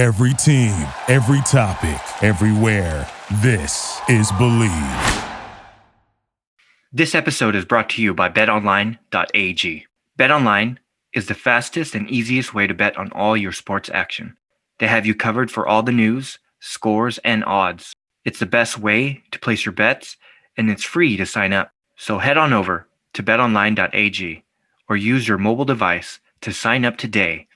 Every team, every topic, everywhere. This is Bleav. This episode is brought to you by betonline.ag. BetOnline is the fastest and easiest way to bet on all your sports action. They have you covered for all the news, scores, and odds. It's the best way to place your bets, and it's free to sign up. So head on over to betonline.ag or use your mobile device to sign up today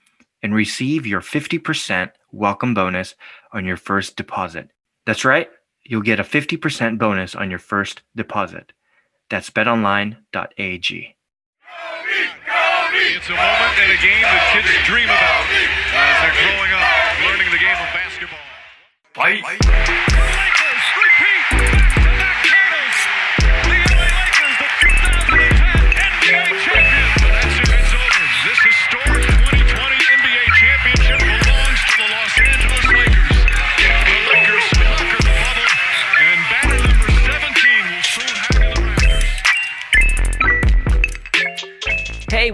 and receive your 50% welcome bonus on your first deposit. That's right, you'll get a 50% bonus on your first deposit. That's betonline.ag. It's a moment in a game that kids dream about as they're growing up, learning the game of basketball. Fight. Lakers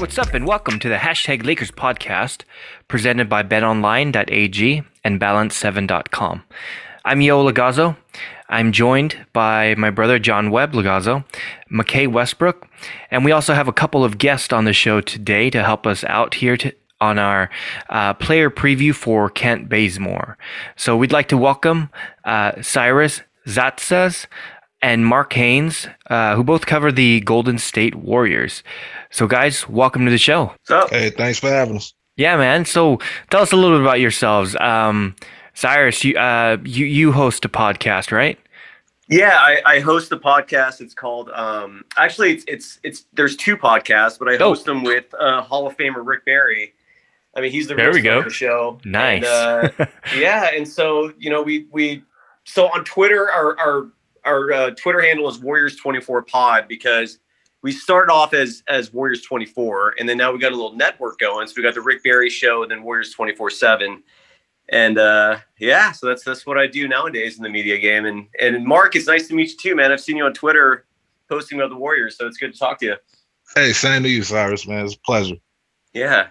what's up, and welcome to the Hashtag Lakers podcast presented by betonline.ag and balance7.com. I'm Yo Lagazo. I'm joined by my brother John Webb Lagazo, McKay Westbrook, and we also have a couple of guests on the show today to help us out here to, on our uh, player preview for Kent Bazemore. So we'd like to welcome uh, Cyrus Zatzas and Mark Haynes, uh, who both cover the Golden State Warriors. So, guys, welcome to the show. Hey, thanks for having us. Yeah, man. So, tell us a little bit about yourselves. Um, Cyrus, you uh, you you host a podcast, right? Yeah, I, I host the podcast. It's called um, actually it's it's it's there's two podcasts, but I Oh. host them with uh, Hall of Famer Rick Barry. I mean, he's the There we go. of the show. Nice. And, uh, yeah, and so you know we we so on Twitter our our our uh, Twitter handle is Warriors twenty four Pod because we started off as as Warriors twenty four, and then now we got a little network going. So we got the Rick Barry Show, and then Warriors twenty four seven. And uh, yeah, so that's that's what I do nowadays in the media game. And and Mark, it's nice to meet you too, man. I've seen you on Twitter posting about the Warriors, so it's good to talk to you. Hey, same to you, Cyrus, man. It's a pleasure. Yeah.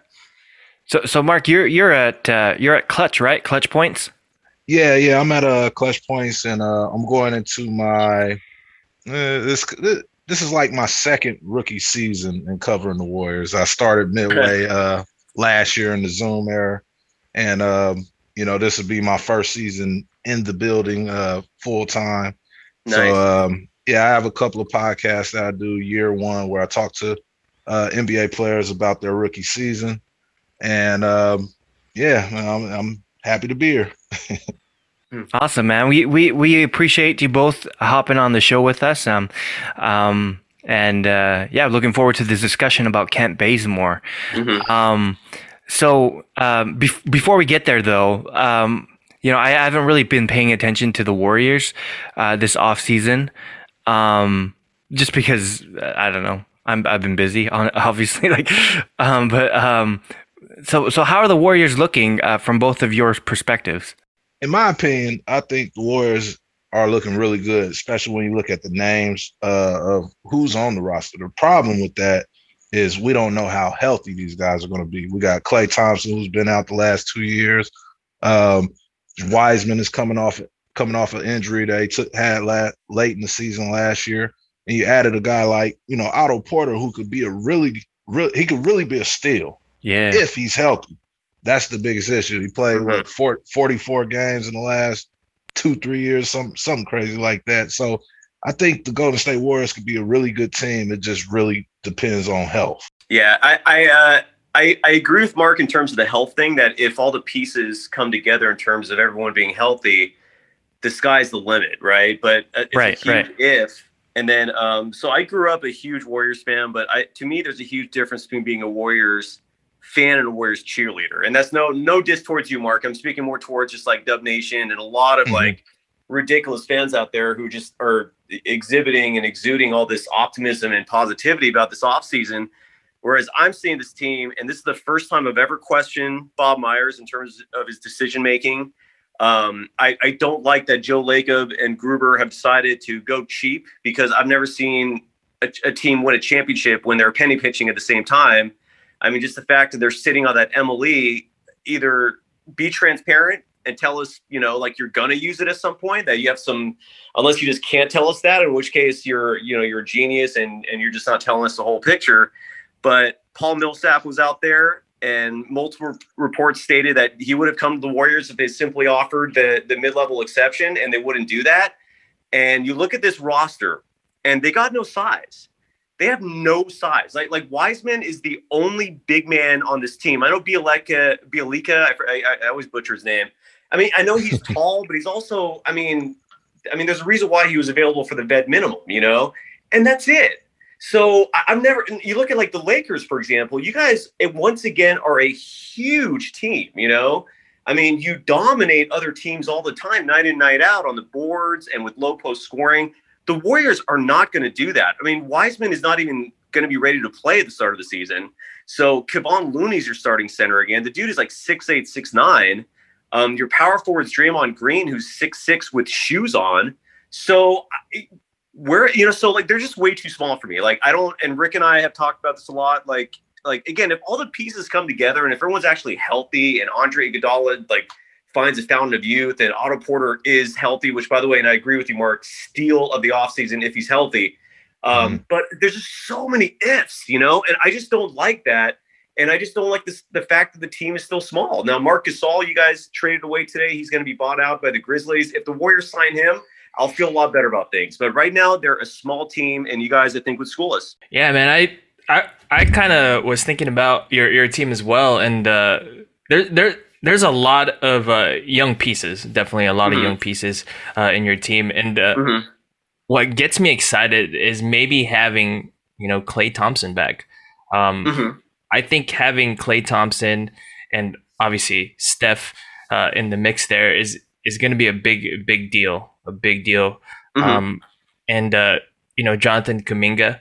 so, so Mark, you're you're at uh, you're at Clutch, right? Clutch Points. Yeah, yeah. I'm at uh, Clutch Points, and uh, I'm going into my uh, this. This is like my second rookie season in covering the Warriors. I started midway uh, last year in the Zoom era, and um, you know this would be my first season in the building uh, full time. Nice. So um, yeah, I have a couple of podcasts that I do year one where I talk to uh, NBA players about their rookie season, and um, yeah, I'm, I'm happy to be here. Awesome, man. We we we appreciate you both hopping on the show with us. Um, um, and uh, yeah, looking forward to this discussion about Kent Bazemore. Mhm. Um, so um, bef- before we get there, though, um, you know, I haven't really been paying attention to the Warriors uh, this off season, um, just because uh, I don't know. I'm I've been busy, on obviously. Like, um, but um, so so how are the Warriors looking uh, from both of your perspectives? In my opinion, I think the Warriors are looking really good, especially when you look at the names uh, of who's on the roster. The problem with that is we don't know how healthy these guys are going to be. We got Klay Thompson, who's been out the last two years. Um, Wiseman is coming off coming off an injury that he took had la- late in the season last year, and you added a guy like you know Otto Porter, who could be a really, really he could really be a steal Yeah. if he's healthy. That's the biggest issue. He played what four, 44 games in the last two, three years, some something crazy like that. So I think the Golden State Warriors could be a really good team. It just really depends on health. Yeah, I I, uh, I I agree with Mark in terms of the health thing. That if all the pieces come together in terms of everyone being healthy, the sky's the limit, right? But uh, it's Right, a huge right. if. And then, um, so I grew up a huge Warriors fan, but I to me, there's a huge difference between being a Warriors fan and a Warriors cheerleader. And that's no no diss towards you, Mark. I'm speaking more towards just like Dub Nation and a lot of Mhm. like ridiculous fans out there who just are exhibiting and exuding all this optimism and positivity about this offseason. Whereas I'm seeing this team, and this is the first time I've ever questioned Bob Myers in terms of his decision making. Um, I, I don't like that Joe Lacob and Guber have decided to go cheap because I've never seen a, a team win a championship when they're penny pitching at the same time. I mean, just the fact that they're sitting on that MLE, either be transparent and tell us, you know, like you're gonna use it at some point. That you have some, unless you just can't tell us that, in which case you're, you know, you're a genius and and you're just not telling us the whole picture. But Paul Millsap was out there, and multiple reports stated that he would have come to the Warriors if they simply offered the the mid level exception, and they wouldn't do that. And you look at this roster, and they got no size. They have no size. Like like Wiseman is the only big man on this team. I know Bielika, Bielika, I, I, I always butcher his name. I mean, I know he's tall, but he's also, I mean, I mean, there's a reason why he was available for the vet minimum, you know, and that's it. So I- I've never. You look at like the Lakers, for example. You guys, it, once again, are a huge team. You know, I mean, you dominate other teams all the time, night in, night out, on the boards and with low post scoring. The Warriors are not going to do that. I mean, Wiseman is not even going to be ready to play at the start of the season. So Kevon Looney's your starting center again. The dude is like six eight, six nine. Um, your power forward's Draymond Green, who's six six with shoes on. So we're you know, so like they're just way too small for me. Like I don't. And Rick and I have talked about this a lot. Like like again, if all the pieces come together and if everyone's actually healthy and Andre Iguodala like finds a fountain of youth and Otto Porter is healthy, which by the way, and I agree with you, Mark, steal of the offseason if he's healthy. Um, But there's just so many ifs, you know, and I just don't like that. And I just don't like this the fact that the team is still small. Now, Marc Gasol, you guys traded away today. He's going to be bought out by the Grizzlies. If the Warriors sign him, I'll feel a lot better about things. But right now, they're a small team, and you guys, I think, would school us. Yeah, man. I I, I kind of was thinking about your your team as well, and uh, there there there's a lot of uh, young pieces. Definitely a lot Mhm. of young pieces uh, in your team, and uh, Mhm. what gets me excited is maybe having you know Klay Thompson back. Um, Mhm. I think having Klay Thompson and obviously Steph uh, in the mix there is is going to be a big big deal, a big deal. Mhm. Um, and uh, you know Jonathan Kuminga,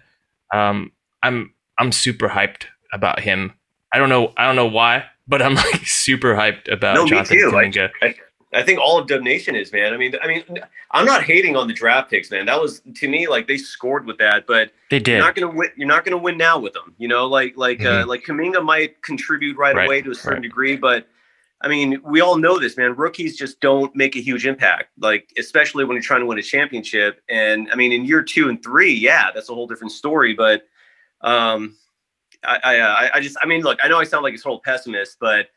um, I'm I'm super hyped about him. I don't know I don't know why, but I'm like super hyped about No, me Jonathan too. I- Kuminga. I think all of Dub Nation is, man. I mean, I mean, I'm not hating on the draft picks, man. That was to me like they scored with that, but they did. you're not gonna win. You're not gonna win now with them. You know, like like uh, like Kuminga might contribute right, Right, away to a certain right. degree, but I mean, we all know this, man. Rookies just don't make a huge impact, like especially when you're trying to win a championship. And I mean, in year two and three, yeah, that's a whole different story. But um, I I, uh, I I just I mean, look, I know I sound like a total pessimist, but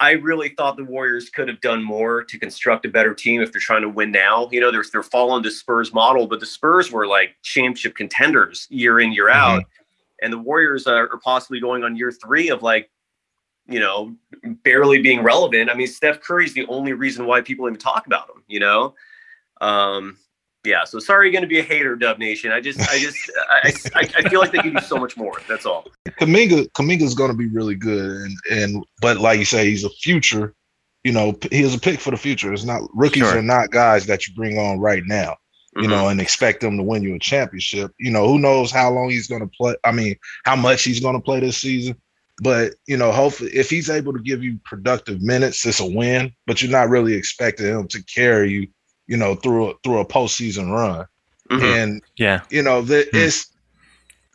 I really thought the Warriors could have done more to construct a better team if they're trying to win now. You know, they're they're following the Spurs model, but the Spurs were like championship contenders year in year out, and the Warriors are, are possibly going on year three of like, you know, barely being relevant. I mean, Steph Curry's the only reason why people even talk about him. You know, um, yeah. So sorry, you're going to be a hater, Dub Nation. I just, I just, I, I, I feel like they could do so much more. That's all. Kuminga Kuminga's going to be really good, and and but like you say, he's a future. You know, p- he is a pick for the future. It's not rookies Sure. are not guys that you bring on right now. You Mhm. know, and expect them to win you a championship. You know, who knows how long he's going to play? I mean, how much he's going to play this season. But you know, hopefully, if he's able to give you productive minutes, it's a win. But you're not really expecting him to carry you, you know, through a, through a postseason run. Mhm. And Yeah. you know that Hmm. it's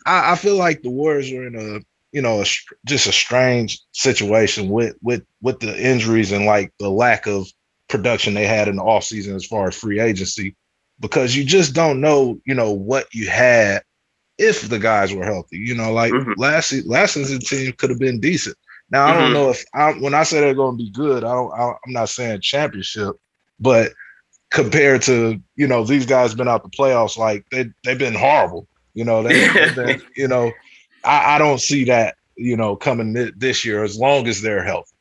I, I feel like the warriors are in a you know a, just a strange situation with with with the injuries and like the lack of production they had in the offseason as far as free agency because you just don't know you know what you had if the guys were healthy you know like Mhm. last last season team could have been decent now i don't Mhm. know if I, when i say they're going to be good i don't I, i'm not saying championship but compared to you know these guys been out the playoffs like they they've been horrible you know they, they've you know I, I don't see that you know coming thi- this year as long as they're healthy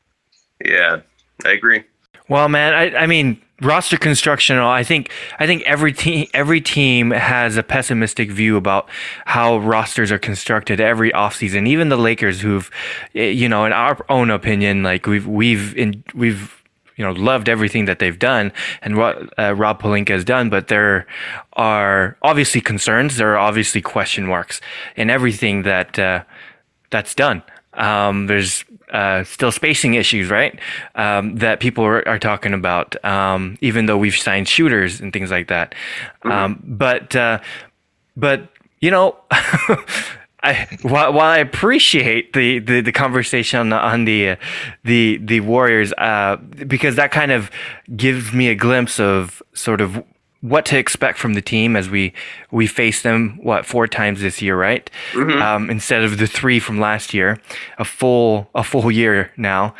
Yeah, I agree. Well, man, I, I mean, roster construction. I think I think every team every team has a pessimistic view about how rosters are constructed every offseason. Even the Lakers, who've, eh, you know, in our own opinion, like we've we've in, we've you know loved everything that they've done and what uh, Rob Pelinka has done, but there are obviously concerns. There are obviously question marks in everything that uh, that's done. Um, there's uh, still spacing issues, right? Um, that people are, are talking about, um, even though we've signed shooters and things like that. Um, but uh, but you know, I while, while I appreciate the, the, the conversation on the on the uh, the the Warriors, uh, because that kind of gives me a glimpse of sort of what to expect from the team as we we face them what four times this year, right? Um, instead of the three from last year, a full a full year now.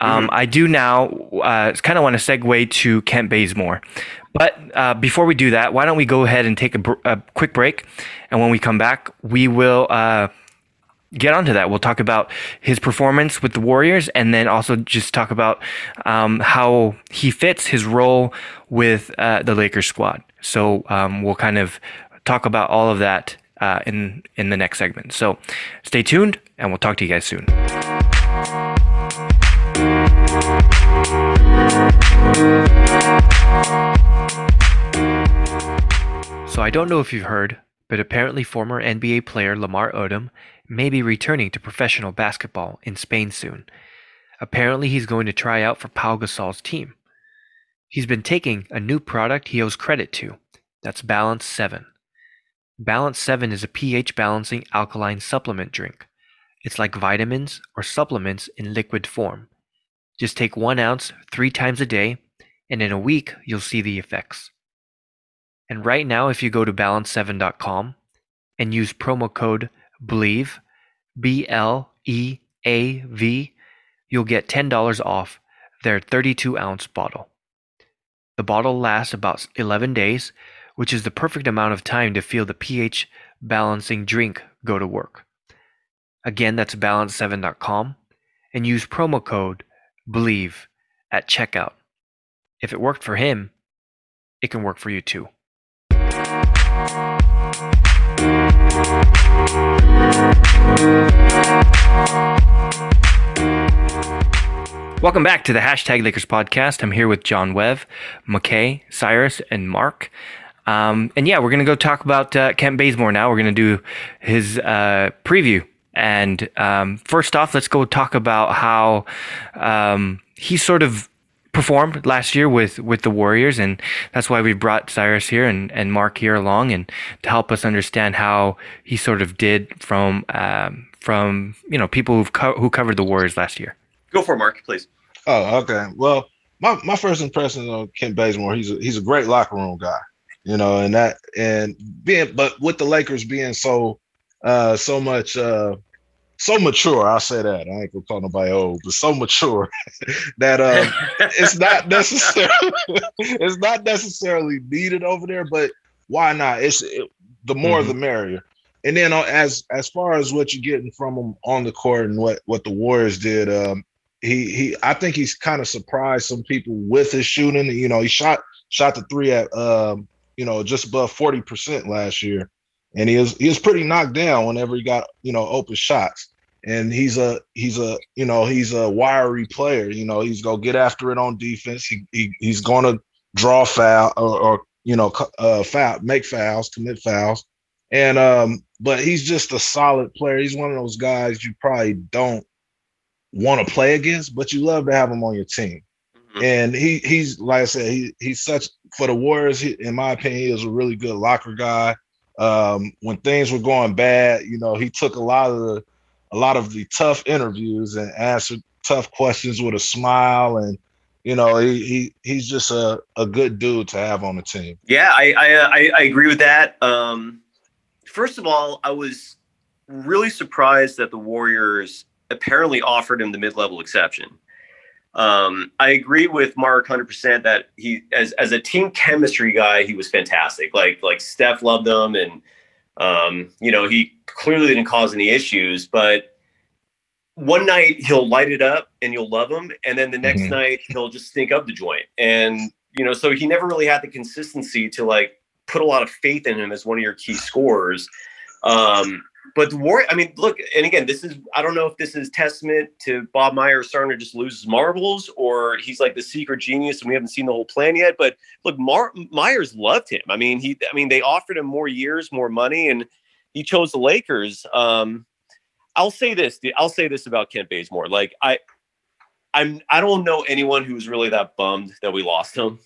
Um, I do now uh, kind of want to segue to Kent Bazemore. But uh, before we do that, why don't we go ahead and take a, br- a quick break? And when we come back, we will uh, get onto that. We'll talk about his performance with the Warriors and then also just talk about um, how he fits his role with uh, the Lakers squad. So um, we'll kind of talk about all of that uh, in, in the next segment. So stay tuned and we'll talk to you guys soon. So I don't know if you've heard, but apparently former NBA player Lamar Odom may be returning to professional basketball in Spain soon. Apparently he's going to try out for Pau Gasol's team. He's been taking a new product he owes credit to. That's Balance 7. Balance 7 is a pH balancing alkaline supplement drink. It's like vitamins or supplements in liquid form. Just take one ounce three times a day, and in a week you'll see the effects. And right now, if you go to balance7.com and use promo code BLEAV, B L E A V, you'll get $10 off their 32 ounce bottle. The bottle lasts about 11 days, which is the perfect amount of time to feel the pH balancing drink go to work. Again, that's balance7.com and use promo code BLEAV at checkout. If it worked for him, it can work for you too. Welcome back to the hashtag Lakers podcast. I'm here with John Webb, McKay, Cyrus, and Mark. Um, and yeah, we're going to go talk about uh, Kent Bazemore now. We're going to do his uh, preview. And um, first off, let's go talk about how um, he sort of performed last year with, with the Warriors. And that's why we brought Cyrus here and, and Mark here along and to help us understand how he sort of did from, um, from you know, people who've co- who covered the Warriors last year. Go for it, Mark, please. Oh, okay. Well, my, my first impression of Kent Bazemore, he's a, he's a great locker room guy, you know, and that and being but with the Lakers being so uh so much uh so mature, I'll say that. I ain't gonna call nobody old, but so mature that um it's not necessarily it's not necessarily needed over there, but why not? It's it, the more the merrier. And then uh, as as far as what you're getting from him on the court and what what the Warriors did, um, he he I think he's kind of surprised some people with his shooting. You know, he shot shot the three at um, you know, just above 40% last year. And he was he was pretty knocked down whenever he got, you know, open shots. And he's a he's a you know, he's a wiry player. You know, he's gonna get after it on defense. He, he he's gonna draw foul or, or you know, uh foul, make fouls, commit fouls. And um, but he's just a solid player. He's one of those guys you probably don't want to play against, but you love to have him on your team. And he he's like I said, he he's such for the Warriors. He, in my opinion, he was a really good locker guy. Um, when things were going bad, you know, he took a lot of the a lot of the tough interviews and answered tough questions with a smile, and you know, he, he he's just a, a good dude to have on the team. Yeah, I I, I, I agree with that. Um, first of all, I was really surprised that the Warriors apparently offered him the mid-level exception. Um, I agree with Mark 100% that he, as as a team chemistry guy, he was fantastic. Like like Steph loved him, and um, you know he clearly didn't cause any issues. But one night he'll light it up and you'll love him, and then the next Mhm. night he'll just stink up the joint. And you know, so he never really had the consistency to like put a lot of faith in him as one of your key scorers. Um, but the war, I mean, look, and again, this is I don't know if this is testament to Bob Myers starting to just lose his marbles, or he's like the secret genius and we haven't seen the whole plan yet. But look, Mar- Myers loved him. I mean, he, I mean, they offered him more years, more money, and he chose the Lakers. Um, I'll say this, I'll say this about Kent Bazemore. Like I, I'm, I don't know anyone who's really that bummed that we lost him.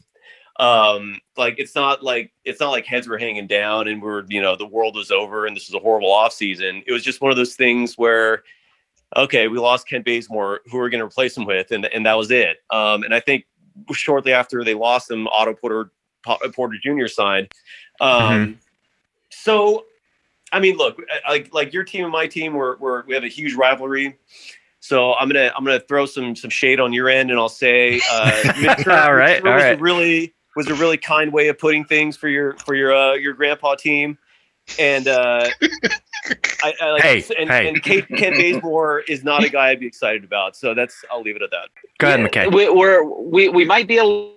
Um, like it's not like it's not like heads were hanging down and we're you know the world was over and this was a horrible off season. It was just one of those things where okay, we lost ken Bazemore, who we're going to replace him with, and and that was it. Um, and I think shortly after they lost him, Otto Porter Porter Jr. signed. Um, So, I mean, look, like like your team and my team, we're, we're we have a huge rivalry. So I'm gonna I'm gonna throw some some shade on your end, and I'll say, uh, Mr. All right, all right. really was a really kind way of putting things for your for your uh, your grandpa team, and uh, I, I like Hey, and, hey. and Kate, Ken Bazemore is not a guy I'd be excited about. So that's I'll leave it at that. Go ahead, McKay. We, we're we we might be a little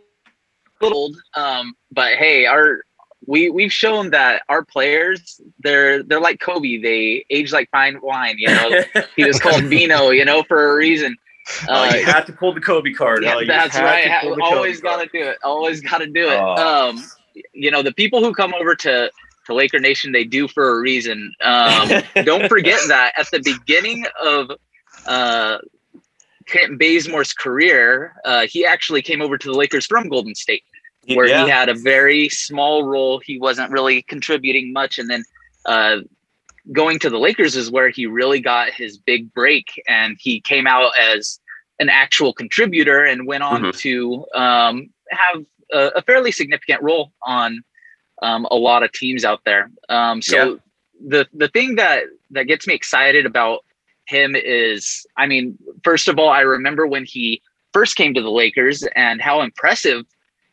old, um, but hey, our we we've shown that our players they're they're like Kobe. They age like fine wine. You know, he was called Vino. You know, for a reason. Oh, Uh, you have to pull the Kobe card. yeah? You that's right. to pull the always got to do it. Always got to do it. Oh. Um, you know, the people who come over to to Laker Nation, they do for a reason. Um, don't forget that at the beginning of uh, Kent Bazemore's career, uh, he actually came over to the Lakers from Golden State, where yeah. he had a very small role. He wasn't really contributing much, and then uh, going to the Lakers is where he really got his big break, and he came out as an actual contributor and went on Mhm. to um, have a, a fairly significant role on um, a lot of teams out there. Um, so the the thing that that gets me excited about him is, I mean, first of all, I remember when he first came to the Lakers and how impressive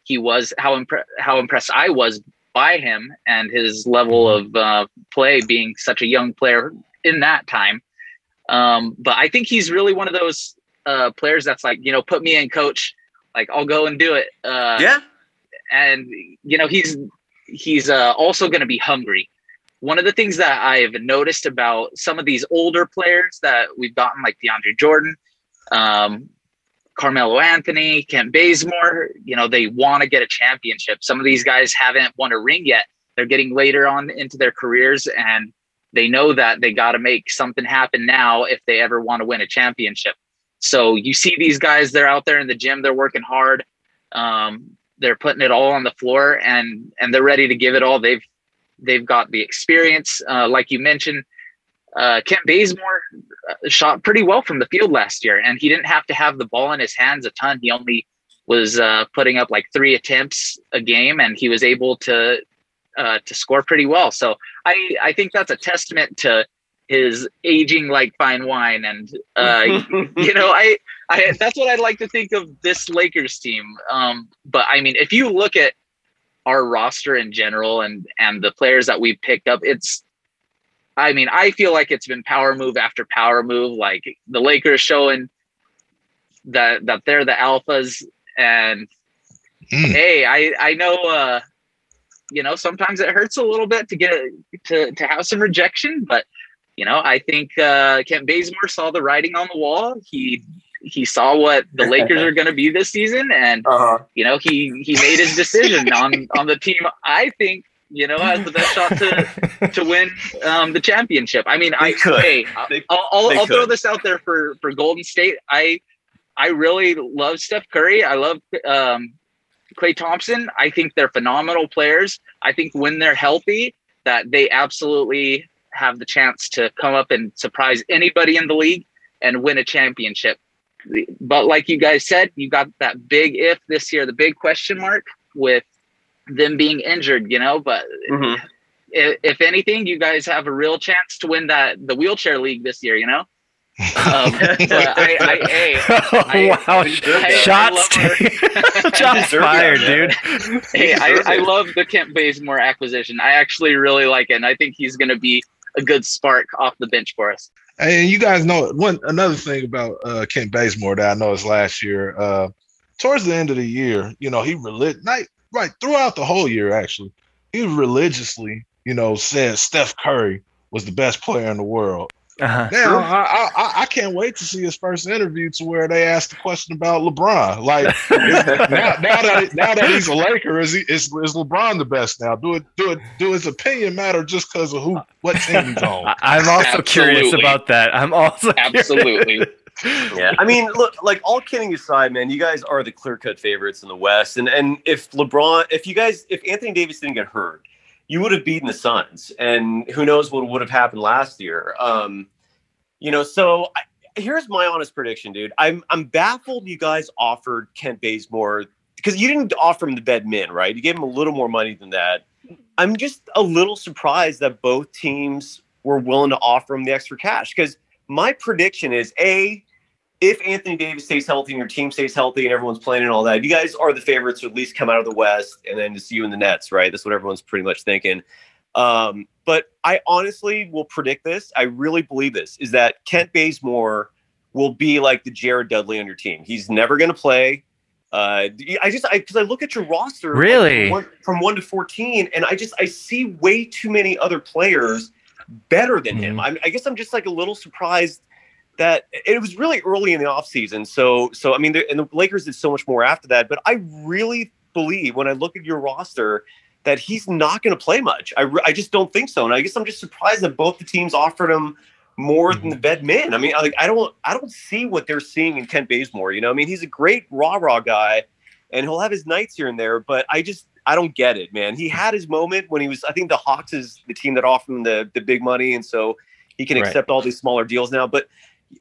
he was, how impre- how impressed I was by him and his level of uh, play, being such a young player in that time. Um, but I think he's really one of those uh, players that's like, you know, put me in, coach. Like I'll go and do it. Uh, yeah. and you know he's he's uh, also going to be hungry. One of the things that I've noticed about some of these older players that we've gotten, like DeAndre Jordan, um, Carmelo Anthony, Kent Bazemore, you know, they want to get a championship. Some of these guys haven't won a ring yet. They're getting later on into their careers, and they know that they got to make something happen now if they ever want to win a championship. So you see these guys, they're out there in the gym, they're working hard. Um, they're putting it all on the floor and and they're ready to give it all. They've they've got the experience, uh, like you mentioned. Uh, Kent Bazemore shot pretty well from the field last year, and he didn't have to have the ball in his hands a ton. He only was uh, putting up like three attempts a game, and he was able to uh, to score pretty well. So I I think that's a testament to his aging like fine wine, and uh, you know I I that's what I'd like to think of this Lakers team. Um, but I mean, if you look at our roster in general and and the players that we've picked up, it's I mean, I feel like it's been power move after power move. Like the Lakers showing that that they're the alphas, and Mm. hey, I I know uh, you know sometimes it hurts a little bit to get to to have some rejection, but you know I think uh, Kent Bazemore saw the writing on the wall. He he saw what the Lakers are going to be this season, and Uh-huh. you know he he made his decision on on the team. I think you know has the best shot to to win um, the championship. I mean, I could. hey, They- I'll I'll, they I'll throw this out there for for Golden State. I I really love Steph Curry. I love um, Klay Thompson. I think they're phenomenal players. I think when they're healthy, that they absolutely have the chance to come up and surprise anybody in the league and win a championship. But like you guys said, you got that big if this year, the big question mark with them being injured, you know. But Mhm. if, if anything, you guys have a real chance to win that the wheelchair league this year, you know. Um, I, I, hey, I- wow. I- Shots, I shots fired, dude. hey, I, I love the Kent Bazemore acquisition. I actually really like it, and I think he's going to be a good spark off the bench for us. And you guys know one another thing about uh, Kent Bazemore that I noticed last year. Uh, towards the end of the year, you know, he relig- not right throughout the whole year actually, he religiously, you know, said Steph Curry was the best player in the world. Uh-huh. Now I, I I- I can't wait to see his first interview to where they ask the question about LeBron. Like now, now that now that he's a Laker, is he is, is LeBron the best now? Do it do it do his opinion matter just because of who what team he's on? I- I'm also curious about that. I'm also curious. Absolutely. Yeah, I mean, look, like all kidding aside, man, you guys are the clear-cut favorites in the West, and and if LeBron, if you guys, if Anthony Davis didn't get hurt, you would have beaten the Suns, and who knows what would have happened last year. Um, you know, so I, here's my honest prediction, dude. I'm I'm baffled you guys offered Kent Bazemore because you didn't offer him the bed min, right? You gave him a little more money than that. I'm just a little surprised that both teams were willing to offer him the extra cash because my prediction is a if Anthony Davis stays healthy and your team stays healthy and everyone's playing and all that, you guys are the favorites to at least come out of the West and then just you and the Nets, right? That's what everyone's pretty much thinking. Um, but I honestly will predict this. I really believe this is that Kent Bazemore will be like the Jared Dudley on your team. He's never going to play. Uh, I just I because I look at your roster like, Really? from, one, from one to fourteen, and I just I see way too many other players better than him. I, I guess I'm just like a little surprised that it was really early in the offseason. So so I mean, the, and the Lakers did so much more after that. But I really believe when I look at your roster that he's not going to play much. I, re- I just don't think so. And I guess I'm just surprised that both the teams offered him more than the mm-hmm. vet men. I mean, I, like I don't I don't see what they're seeing in Kent Bazemore. You know, I mean, he's a great raw raw guy, and he'll have his nights here and there. But I just I don't get it, man. He had his moment when he was. I think the Hawks is the team that offered him the the big money, and so he can Right. accept all these smaller deals now. But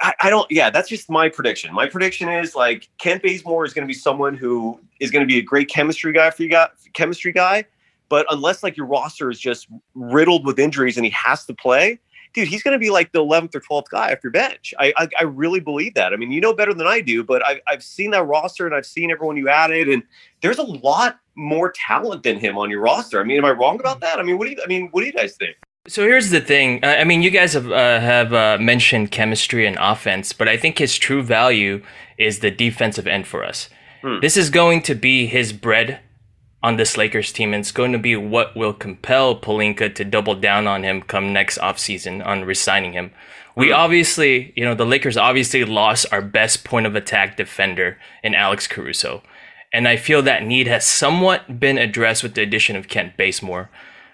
I, I don't. Yeah, that's just my prediction. My prediction is like Kent Bazemore is going to be someone who is going to be a great chemistry guy for you guy, chemistry guy. But unless like your roster is just riddled with injuries and he has to play, dude, he's going to be like the 11th or 12th guy off your bench. I, I I really believe that. I mean, you know better than I do, but I've I've seen that roster and I've seen everyone you added, and there's a lot more talent than him on your roster. I mean, am I wrong about that? I mean, what do you? I mean, what do you guys think? So here's the thing. I mean, you guys have uh, have uh, mentioned chemistry and offense, but I think his true value is the defensive end for us. Hmm. This is going to be his bread on this Lakers team, and it's going to be what will compel Pelinka to double down on him come next offseason on resigning him. We obviously, you know, the Lakers obviously lost our best point of attack defender in Alex Caruso. And I feel that need has somewhat been addressed with the addition of Kent Bazemore.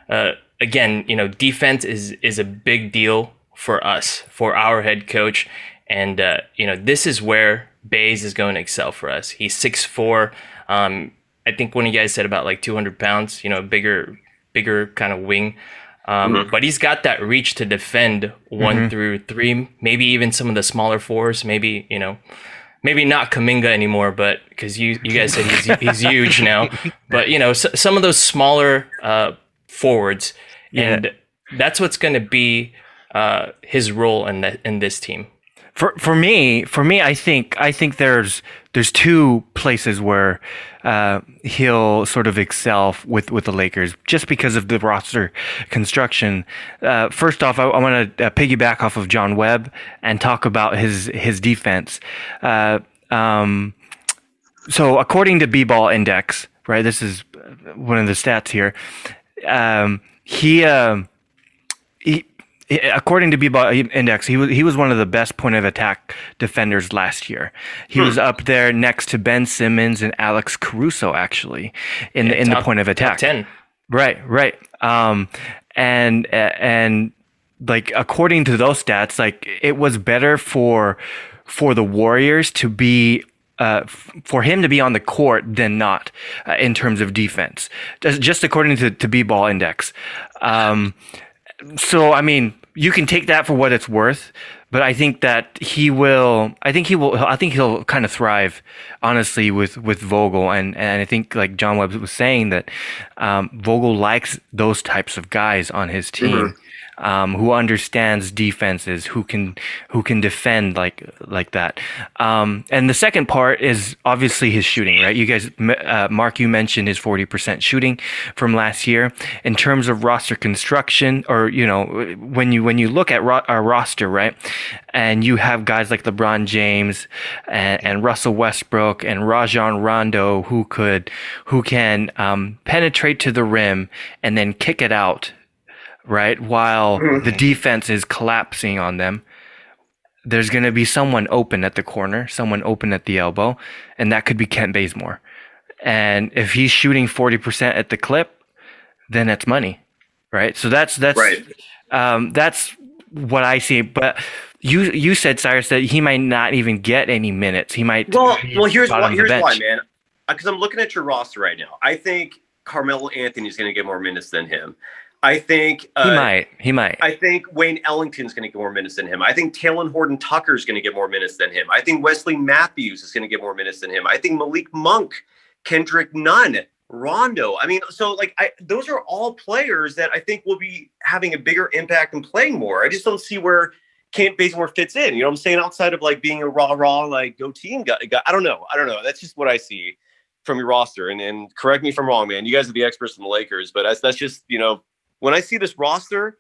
Uh, again, you know, defense is is a big deal for us, for our head coach, and uh, you know, this is where Baze is going to excel for us. He's six four. Um, I think one of you guys said about like two hundred pounds. You know, bigger, bigger kind of wing. Um, But he's got that reach to defend one through three, maybe even some of the smaller fours. Maybe you know, maybe not Kuminga anymore, but because you you guys said he's he's huge now. But you know, s some of those smaller uh, forwards, and that's what's going to be uh, his role in that in this team. For for me, for me, I think I think there's there's two places where uh, he'll sort of excel with with the Lakers just because of the roster construction. Uh, first off, I, I want to uh, piggyback off of John Webb and talk about his his defense. Uh, um, so according to B-Ball Index, right? This is one of the stats here. Um, he. um he, according to B-Ball Index, he was he was one of the best point of attack defenders last year. He was up there next to Ben Simmons and Alex Caruso, actually, in the in the point of top attack. ten. Right, right. Um, and and like according to those stats, like it was better for for the Warriors to be. Uh, f- for him to be on the court than not uh, in terms of defense, just, just according to, to B-Ball Index. Um, so I mean, you can take that for what it's worth, but I think that he will. I think he will. I think he'll kind of thrive, honestly, with with Vogel, and and I think like John Webb was saying that um, Vogel likes those types of guys on his team. Um, who understands defenses, who can who can defend like like that, um, and the second part is obviously his shooting, right? You guys, uh, Mark, you mentioned his forty percent shooting from last year. In terms of roster construction, or you know, when you when you look at ro- our roster, right, and you have guys like LeBron James and, and Russell Westbrook and Rajon Rondo who could who can um, penetrate to the rim and then kick it out right? While the defense is collapsing on them, there's going to be someone open at the corner, someone open at the elbow, and that could be Kent Bazemore. And if he's shooting 40% at the clip, then that's money, right? So that's that's Right. um, that's what I see. But you you said Cyrus that he might not even get any minutes. He might. Well, well, here's why. Here's why, man. Because I'm looking at your roster right now. I think Carmelo Anthony is going to get more minutes than him. I think uh, He might. He might. I think Wayne Ellington's going to get more minutes than him. I think Talen Horton Tucker's going to get more minutes than him. I think Wesley Matthews is going to get more minutes than him. I think Malik Monk, Kendrick Nunn, Rondo. I mean, so like I those are all players that I think will be having a bigger impact and playing more. I just don't see where Kent Bazemore fits in. You know what I'm saying? Outside of like being a raw, raw, like go team guy, guy. I don't know. I don't know. That's just what I see from your roster. And and correct me if I'm wrong, man. You guys are the experts in the Lakers, but that's that's just, you know, when I see this roster,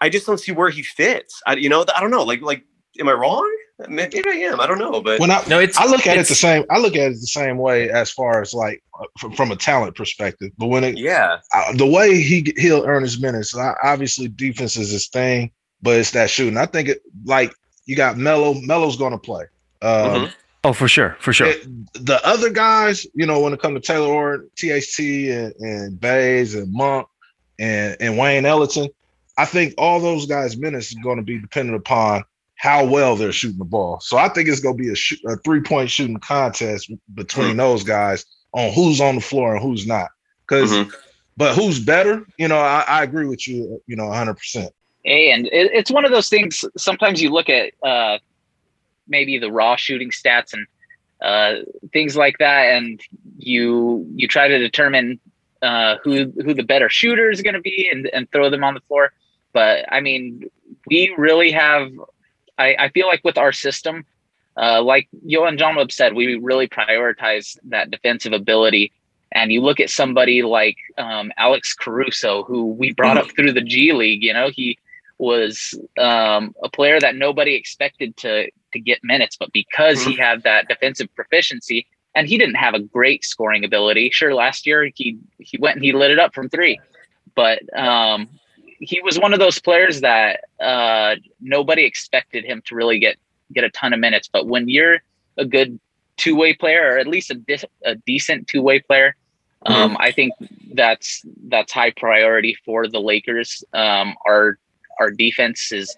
I just don't see where he fits. I you know, I don't know. Like like am I wrong? Maybe I am. I don't know, but When I No, it's I look at it the same. I look at it the same way as far as like uh, from, from a talent perspective. But when it yeah. uh, the way he he'll earn his minutes, uh, obviously defense is his thing, but it's that shooting. I think it like you got Melo. Melo's going to play. Um, Mhm. oh, for sure, for sure. it- the other guys, you know, when it comes to Taylor Orr, THT, and, and Baze and Monk and, and Wayne Ellington, I think all those guys' minutes is going to be dependent upon how well they're shooting the ball. So I think it's going to be a, shoot, a three point shooting contest between those guys on who's on the floor and who's not. Because, Mhm. but who's better? You know, I, I agree with you. You know, 100. percent Hey, and it, it's one of those things. Sometimes you look at uh, maybe the raw shooting stats and uh, things like that, and you you try to determine uh, who who the better shooter is going to be, and, and throw them on the floor. But I mean, we really have. I, I feel like with our system, uh, like Johan John said, we really prioritize that defensive ability. And you look at somebody like um, Alex Caruso, who we brought up through the G League. You know, he was um, a player that nobody expected to to get minutes, but because he had that defensive proficiency, and he didn't have a great scoring ability. Sure, last year he he went and he lit it up from three, but um, he was one of those players that uh, nobody expected him to really get get a ton of minutes. But when you're a good two way player, or at least a, dis- a decent two way player, um, I think that's that's high priority for the Lakers. Um, our our defense is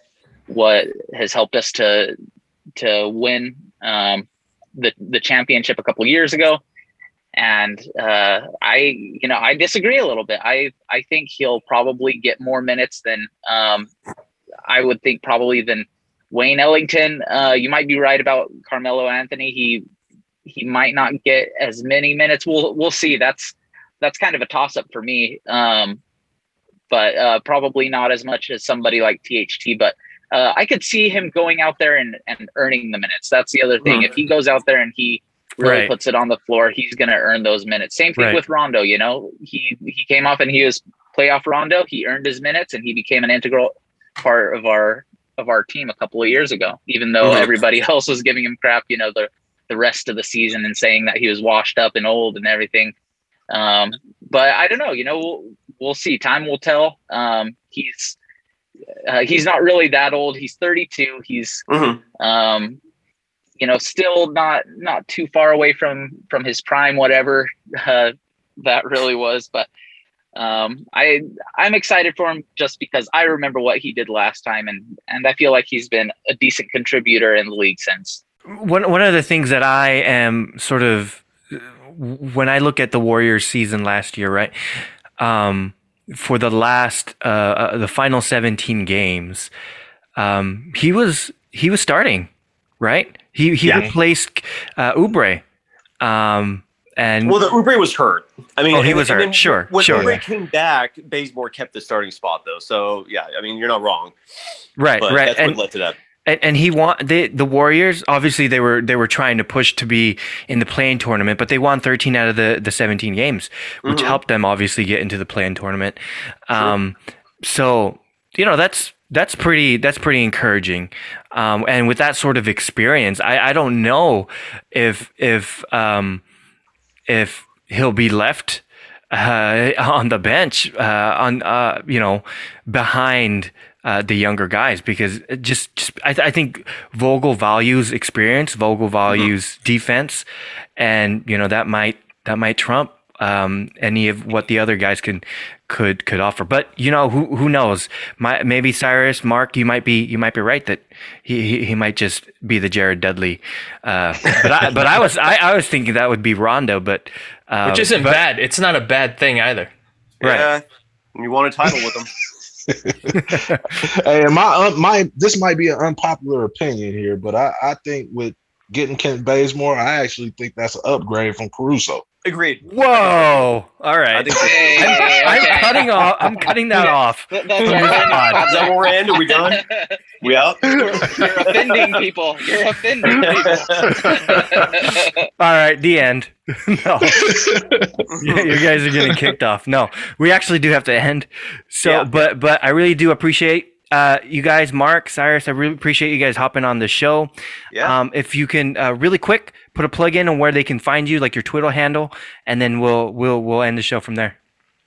what has helped us to to win um, the the championship a couple years ago. And uh, I, you know, I disagree a little bit. I I think he'll probably get more minutes than um, I would think probably than Wayne Ellington. Uh, you might be right about Carmelo Anthony. He he might not get as many minutes. We'll we'll see. That's that's kind of a toss up for me. Um, but uh, probably not as much as somebody like THT. But uh, I could see him going out there and, and earning the minutes. That's the other thing. Hmm. If he goes out there and he really Right. puts it on the floor, he's going to earn those minutes. Same thing Right. with Rondo. You know, he he came off and he was playoff Rondo. He earned his minutes and he became an integral part of our of our team a couple of years ago. Even though Mhm. everybody else was giving him crap, you know, the the rest of the season and saying that he was washed up and old and everything. Um, but I don't know. You know, we'll, we'll see. Time will tell. Um, he's uh, he's not really that old. He's 32. He's Mhm. um, you know still not not too far away from from his prime, whatever uh, that really was. But um, I I'm excited for him just because I remember what he did last time, and and I feel like he's been a decent contributor in the league since. One one of the things that I am sort of when I look at the Warriors season last year, right? Um, for the last uh, uh, the final 17 games, um, he was he was starting, right? He he Yeah. replaced uh, Oubre. Um, and Well, the Oubre was hurt. I mean, Oh, he and- was and hurt. Sure, When sure. Oubre came back, Bazemore kept the starting spot though. So yeah, I mean, you're not wrong. right, But right. that's And, what led to that. And, and he want they, the Warriors. Obviously, they were they were trying to push to be in the play-in tournament, but they won 13 out of the the 17 games, which Mhm. helped them obviously get into the play-in tournament. Um, so you know that's that's pretty that's pretty encouraging. Um, and with that sort of experience, I, I don't know if if um, if he'll be left uh, on the bench uh, on uh, you know behind uh, the younger guys because it just, just I, th- I think Vogel values experience, Vogel values defense, and you know that might that might trump um, any of what the other guys can could could offer. But you know, who who knows? My, maybe Cyrus, Mark, you might be you might be right that he he, he might just be the Jared Dudley. Uh, but I but I was I, I was thinking that would be Rondo, but uh, Which isn't but- bad. It's not a bad thing either. Right. Yeah, you won a title with them. hey, my uh, my this might be an unpopular opinion here, but I, I think with getting Kent Bazemore, I actually think that's an upgrade from Caruso. Agreed. Whoa! All right. I think Hey, hey, I'm cutting off. I'm cutting that off. That- that's From our this ending. pod. Is that where we're in? Are we done? We out? You're offending people. You're offending people. All right, the end. no, Yeah, you guys are getting kicked off. No, we actually do have to end. So, Yeah. but but I really do appreciate uh, you guys, Mark, Cyrus. I really appreciate you guys hopping on the show. Yeah. Um, if you can uh, really quick put a plug in on where they can find you, like your Twitter handle, and then we'll we'll we'll end the show from there.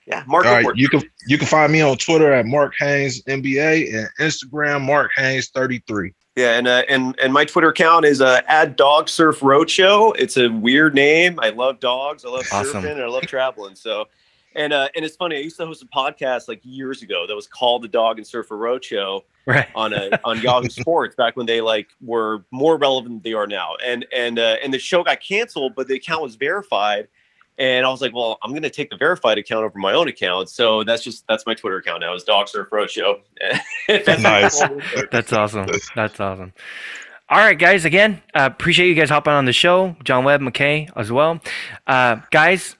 yeah. Mark, All right, you can you can find me on Twitter at Mark Haynes NBA and Instagram Mark Haynes thirty three. Yeah, and uh, and and my Twitter account is uh, at Dog Surf Roadshow. It's a weird name. I love dogs. I love Awesome. surfing. And I love traveling. So, and uh, and it's funny. I used to host a podcast like years ago that was called the Dog and Surfer Roadshow Right. on a on Yahoo Sports back when they like were more relevant than they are now. And and uh, and the show got canceled, but the account was verified. And I was like, well, I'm going to take the verified account over my own account. So that's just that's my Twitter account now. Is Dog Surf Roadshow. Nice. That's awesome. That's awesome. All right, guys. Again, uh, appreciate you guys hopping on the show. John Webb, McKay, as well. Uh, guys,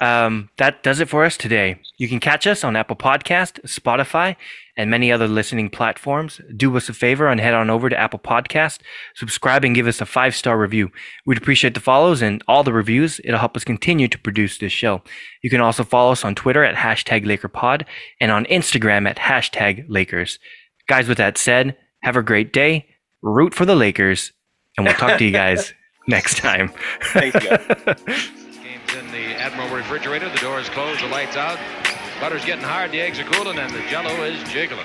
um, that does it for us today. You can catch us on Apple Podcast, Spotify, and many other listening platforms. Do us a favor and head on over to Apple Podcast, subscribe, and give us a five star review. We'd appreciate the follows and all the reviews. It'll help us continue to produce this show. You can also follow us on Twitter at hashtag LakerPod and on Instagram at hashtag Lakers. Guys, with that said, have a great day. Root for the Lakers, and we'll talk to you guys next time. Thanks, guys. In the Admiral refrigerator. The door is closed. The lights out. Butter's getting hard. The eggs are cooling, and the Jello is jiggling.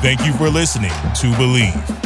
Thank you for listening to Bleav.